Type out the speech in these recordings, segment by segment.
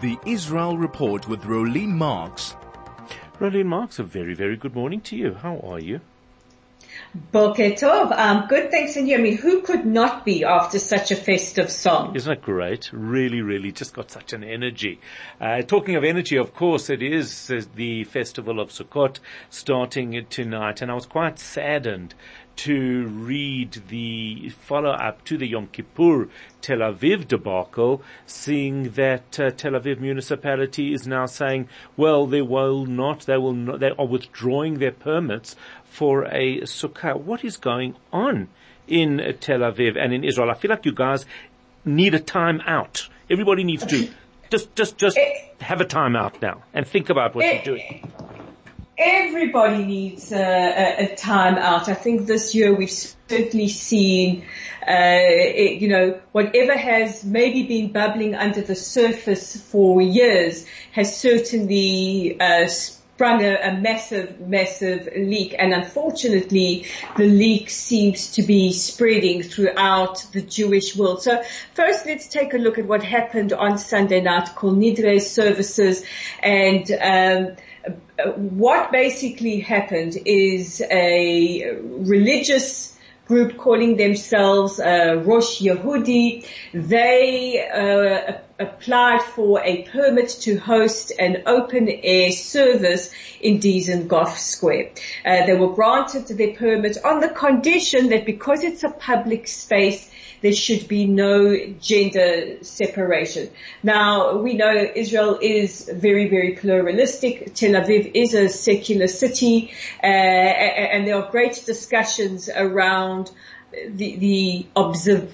The Israel Report with Rolene Marks. Rolene Marks, a very, very good morning to you. How are you? Boker Tov. Um, good, thanks, and you. I mean, who could not be after such a festive song? Isn't it great? Really, really, just got such an energy. Uh, talking of energy, of course, it is uh, the festival of Sukkot starting tonight, and I was quite saddened to read the follow-up to the Yom Kippur Tel Aviv debacle, seeing that uh, Tel Aviv municipality is now saying, well, they will not, they will not, they are withdrawing their permits for a sukkah. What is going on in Tel Aviv and in Israel? I feel like you guys need a time out. Everybody needs to just, just, just have a time out now and think about what you're doing everybody needs a, a, time out. I think this year we've certainly seen, uh, it, you know, whatever has maybe been bubbling under the surface for years has certainly uh, sprung a, a, massive, massive leak. And unfortunately, the leak seems to be spreading throughout the Jewish world. So first, let's take a look at what happened on Sunday night, Kol Nidre services and. Um, what basically happened is a religious group calling themselves uh, Rosh Yehudi. They uh, applied for a permit to host an open air service in Dizengoff Square. Uh, they were granted their permit on the condition that because it's a public space, there should be no gender separation. Now, we know Israel is very, very pluralistic. Tel Aviv is a secular city, uh, and there are great discussions around the, the observe,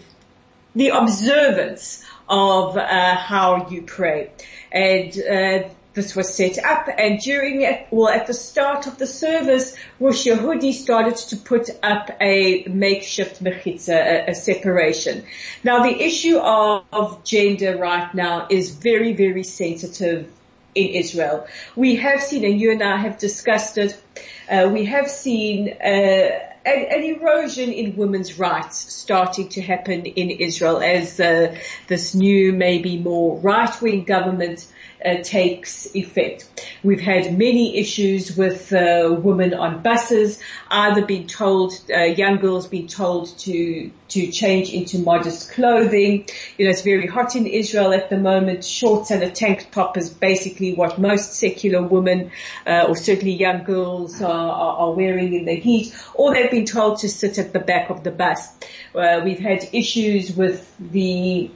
the observance of uh, how you pray. And uh, this was set up and during it, well at the start of the service, Rosh Yehudi started to put up a makeshift mechitza, a, a separation. Now the issue of, of gender right now is very, very sensitive in Israel. We have seen, and you and I have discussed it, uh, we have seen uh, an, an, erosion in women's rights starting to happen in Israel as uh, this new, maybe more right-wing government uh, takes effect. We've had many issues with uh, women on buses, either being told, uh, young girls being told to to change into modest clothing. You know, it's very hot in Israel at the moment. Shorts and a tank top is basically what most secular women, uh, or certainly young girls are, are, wearing in the heat, or they've been told to sit at the back of the bus. Uh, we've had issues with the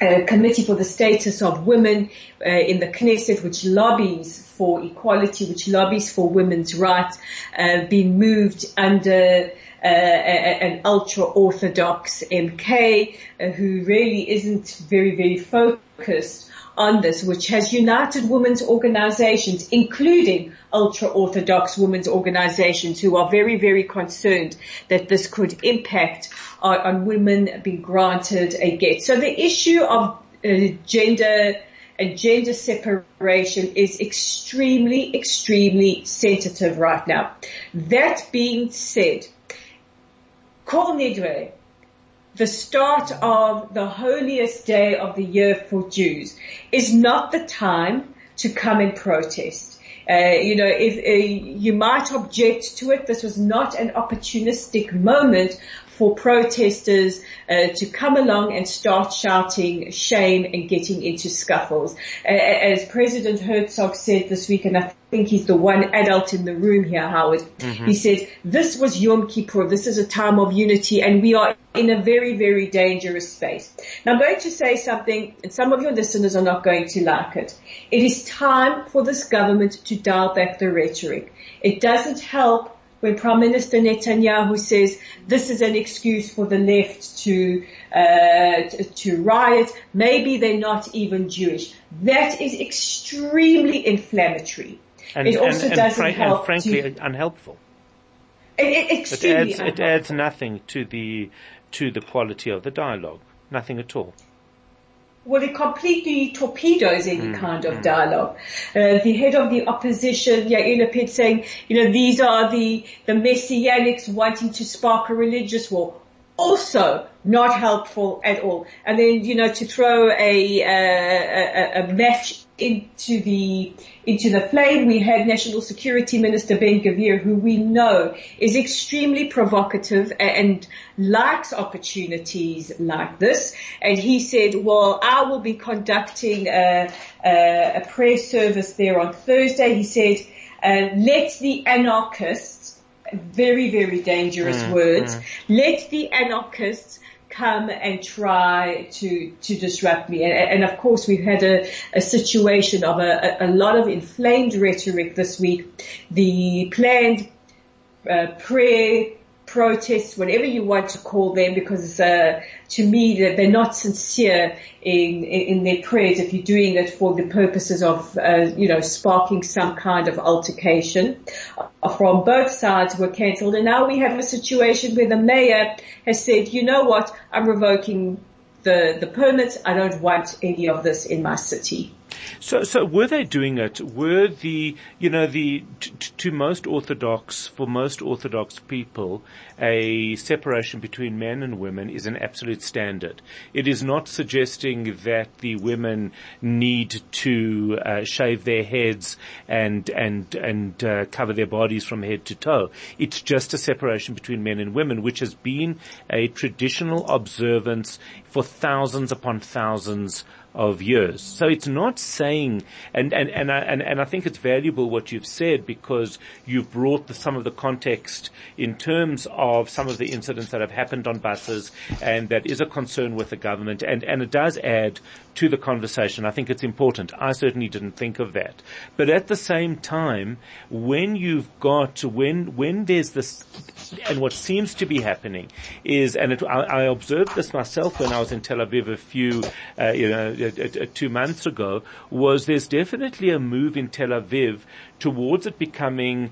uh, Committee for the Status of Women uh, in the Knesset, which lobbies for equality, which lobbies for women's rights, uh, being moved under uh, an ultra-orthodox MK uh, who really isn't very, very focused on this, which has united women's organizations, including ultra-Orthodox women's organizations who are very, very concerned that this could impact on, on women being granted a get. So the issue of uh, gender and gender separation is extremely, extremely sensitive right now. That being said, Kol Nidre, the start of the holiest day of the year for Jews is not the time to come and protest. Uh, you know, if uh, you might object to it, this was not an opportunistic moment for protesters uh, to come along and start shouting shame and getting into scuffles. As President Herzog said this week, and I think he's the one adult in the room here, Howard. Mm-hmm. He said, this was Yom Kippur. This is a time of unity and we are in a very, very dangerous space. Now I'm going to say something and some of your listeners are not going to like it. It is time for this government to dial back the rhetoric. It doesn't help when Prime Minister Netanyahu says this is an excuse for the left to, uh, to, to riot, maybe they're not even Jewish. That is extremely inflammatory. And, it also and, and, doesn't fra- help and frankly to, unhelpful. it, it, It adds, it adds nothing to the, to the quality of the dialogue. Nothing at all. Well, it completely torpedoes any Mm, kind of dialogue. Uh, the head of the opposition, Yair Lapid, saying, you know, these are the, the messianics wanting to spark a religious war. Also not helpful at all. And then, you know, to throw a, uh, a, a match into the, into the flame, we had National Security Minister Ben Gvir, who we know is extremely provocative and likes opportunities like this. And he said, well, I will be conducting a, a, a prayer service there on Thursday. He said, uh, let the anarchists, very, very dangerous words, let the anarchists come and try to to disrupt me. And, and of course, we've had a, a situation of a, a lot of inflamed rhetoric this week. The planned uh, prayer protests, whatever you want to call them, because uh, to me they're, they're not sincere in, in, their prayers if you're doing it for the purposes of uh, you know sparking some kind of altercation. Uh, from both sides were cancelled, and now we have a situation where the mayor has said, you know what, I'm revoking the the permits. I don't want any of this in my city. So, so were they doing it? Were the, you know, the, t- to most Orthodox, for most Orthodox people, a separation between men and women is an absolute standard. It is not suggesting that the women need to uh, shave their heads and, and, and uh, cover their bodies from head to toe. It's just a separation between men and women, which has been a traditional observance for thousands upon thousands of years. So it's not saying, and, and, and, I, and, and I think it's valuable what you've said because you've brought the, some of the context in terms of some of the incidents that have happened on buses and that is a concern with the government and, and it does add to the conversation. I think it's important. I certainly didn't think of that. But at the same time, when you've got, when, when there's this, and what seems to be happening is, and it, I, I observed this myself when I was in Tel Aviv a few, uh, you know, uh, two months ago, was there's definitely a move in Tel Aviv towards it becoming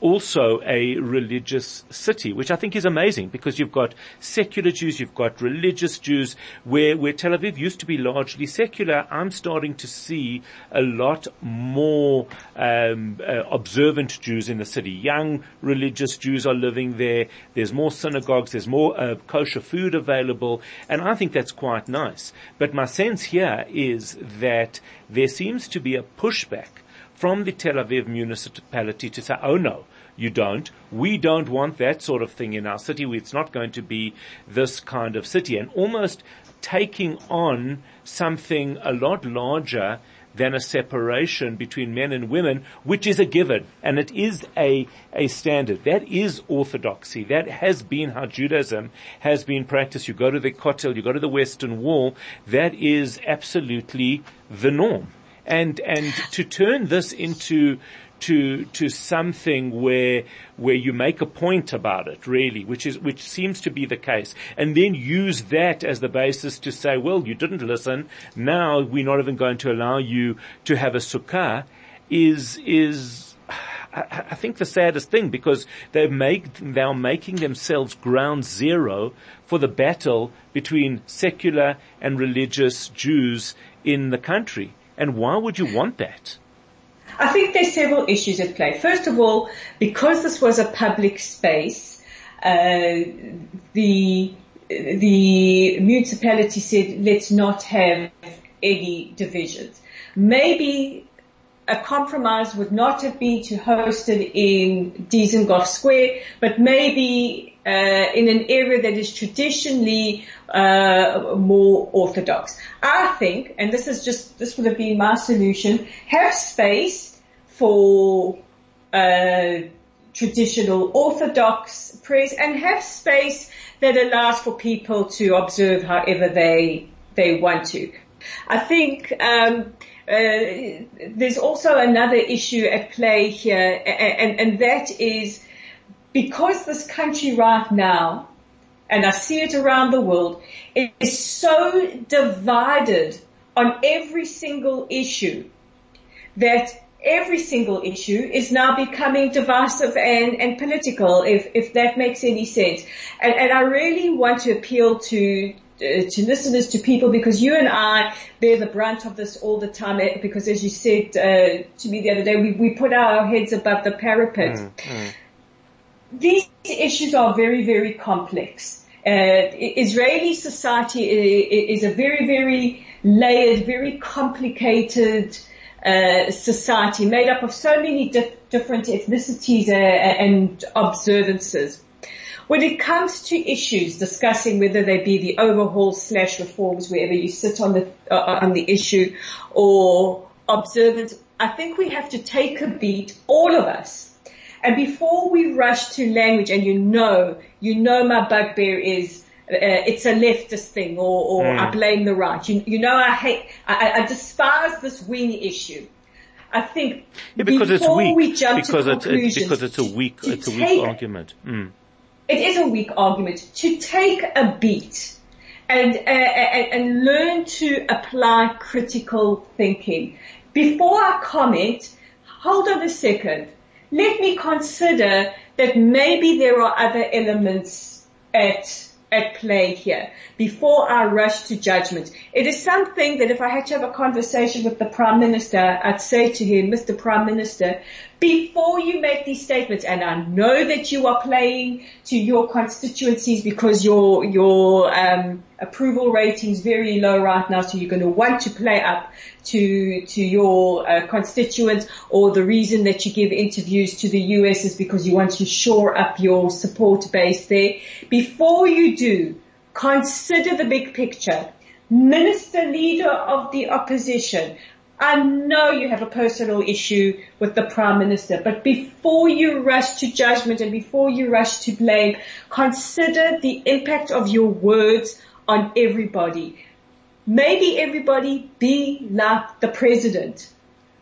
also a religious city, which I think is amazing because you've got secular Jews, you've got religious Jews, where, where Tel Aviv used to be largely secular. I'm starting to see a lot more um, uh, observant Jews in the city. Young religious Jews are living there. There's more synagogues. There's more uh, kosher food available, and I think that's quite nice. But my sense here is that there seems to be a pushback from the Tel Aviv municipality to say, oh no, you don't. We don't want that sort of thing in our city. It's not going to be this kind of city and almost taking on something a lot larger than a separation between men and women, which is a given and it is a, a standard. That is orthodoxy. That has been how Judaism has been practiced. You go to the Kotel, you go to the Western Wall. That is absolutely the norm and and to turn this into to to something where where you make a point about it really which is which seems to be the case and then use that as the basis to say well you didn't listen now we're not even going to allow you to have a sukkah is is I, think the saddest thing because they make they're making themselves ground zero for the battle between secular and religious Jews in the country and why would you want that? I think there's several issues at play. First of all, because this was a public space, uh, the the municipality said let's not have any divisions. Maybe a compromise would not have been to host it in Dizengoff Square, but maybe uh, in an area that is traditionally uh, more orthodox. I think, and this is just this would have been my solution: have space for uh, traditional Orthodox prayers and have space that allows for people to observe however they they want to. I think um, uh, there's also another issue at play here, and, and that is because this country right now, and I see it around the world, is so divided on every single issue that every single issue is now becoming divisive and, and political, if, if that makes any sense. And, and I really want to appeal to, uh, to listeners, to people, because you and I bear the brunt of this all the time. Eh, because as you said uh, to me the other day, we, we put our heads above the parapet. Mm, mm. These issues are very, very complex. Uh, Israeli society is a very, very layered, very complicated uh, society made up of so many different ethnicities uh, and observances. When it comes to issues discussing whether they be the overhaul slash reforms, wherever you sit on the uh, on the issue, or observance, I think we have to take a beat, all of us. And before we rush to language, and you know, you know my bugbear is uh, it's a leftist thing or, or mm. I blame the right. You, you know, I hate, I, I despise this wing issue. I think yeah, because it's weak. We jump because to it's, it's because it's a weak, it's a weak argument. Mm. It is a weak argument to take a beat and, uh, and, and learn to apply critical thinking. Before I comment, hold on a second. Let me consider that maybe there are other elements at at play here before I rush to judgment. It is something that if I had to have a conversation with the Prime Minister, I'd say to him, Mr. Prime Minister, before you make these statements, and I know that you are playing to your constituencies because your your um, approval rating's very low right now, so you're going to want to play up to to your uh, constituents, or the reason that you give interviews to the US is because you want to shore up your support base there. Before you do, consider the big picture. Minister leader of the opposition, I know you have a personal issue with the Prime Minister, but before you rush to judgment and before you rush to blame, consider the impact of your words on everybody. Maybe everybody be like the President,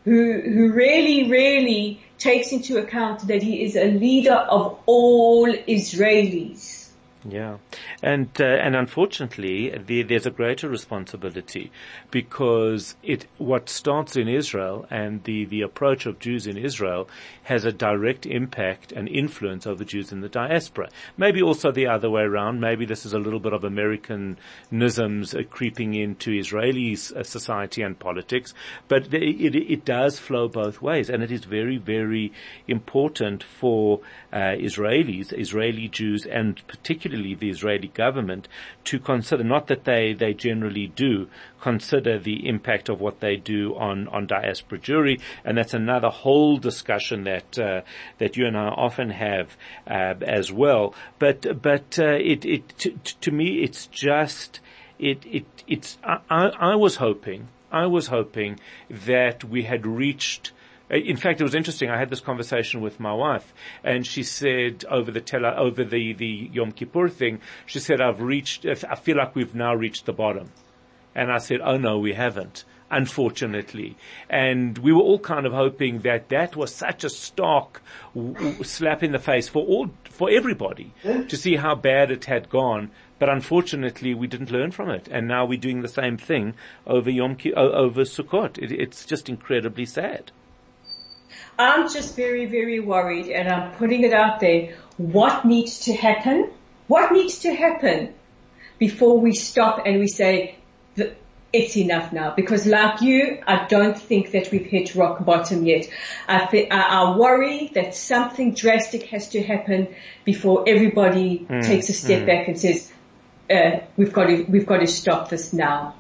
who, who really, really takes into account that he is a leader of all Israelis. Yeah, and uh, and unfortunately, the, there's a greater responsibility because it what starts in Israel and the the approach of Jews in Israel has a direct impact and influence over Jews in the diaspora. Maybe also the other way around. Maybe this is a little bit of Americanisms uh, creeping into Israeli uh, society and politics, but it, it, it does flow both ways, and it is very very important for uh, Israelis, Israeli Jews, and particularly the Israeli government to consider, not that they, they generally do, consider the impact of what they do on, on diaspora Jewry. And that's another whole discussion that, uh, that you and I often have, uh, as well. But, but, uh, it, it, to, to me, it's just, it, it, it's, I, I was hoping, I was hoping that we had reached in fact, it was interesting. I had this conversation with my wife, and she said over the tele, over the the Yom Kippur thing, she said, "I've reached. I feel like we've now reached the bottom." And I said, "Oh no, we haven't." Unfortunately, and we were all kind of hoping that that was such a stark slap in the face for all, for everybody to see how bad it had gone. But unfortunately, we didn't learn from it, and now we're doing the same thing over Yom Ki- over Sukkot. It, it's just incredibly sad. I'm just very, very worried and I'm putting it out there. What needs to happen? What needs to happen before we stop and we say, it's enough now because like you, I don't think that we've hit rock bottom yet. I, th- I, worry that something drastic has to happen before everybody mm, takes a step mm. back and says, uh, we've got to, we've got to stop this now.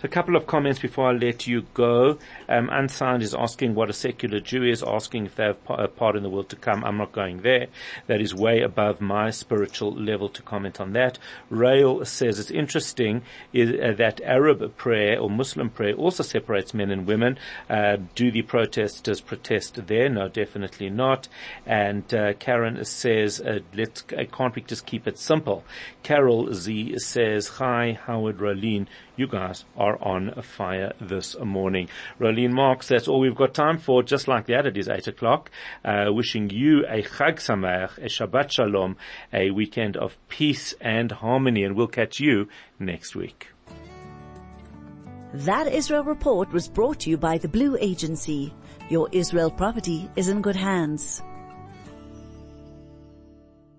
So a couple of comments before I let you go. Um, Unsigned is asking what a secular Jew is, asking if they have a part in the world to come. I'm not going there. That is way above my spiritual level to comment on that. Rail says it's interesting is, uh, that Arab prayer or Muslim prayer also separates men and women. Uh, do the protesters protest there? No, definitely not. And uh, Karen says, uh, let's, can't we just keep it simple? Carol Z says, hi, Howard Rolene you guys are on fire this morning. Rolene Marks, that's all we've got time for. Just like that, it is eight o'clock. Uh, wishing you a Chag Sameach, a Shabbat Shalom, a weekend of peace and harmony, and we'll catch you next week. That Israel report was brought to you by the Blue Agency. Your Israel property is in good hands.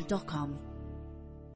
Academy.com.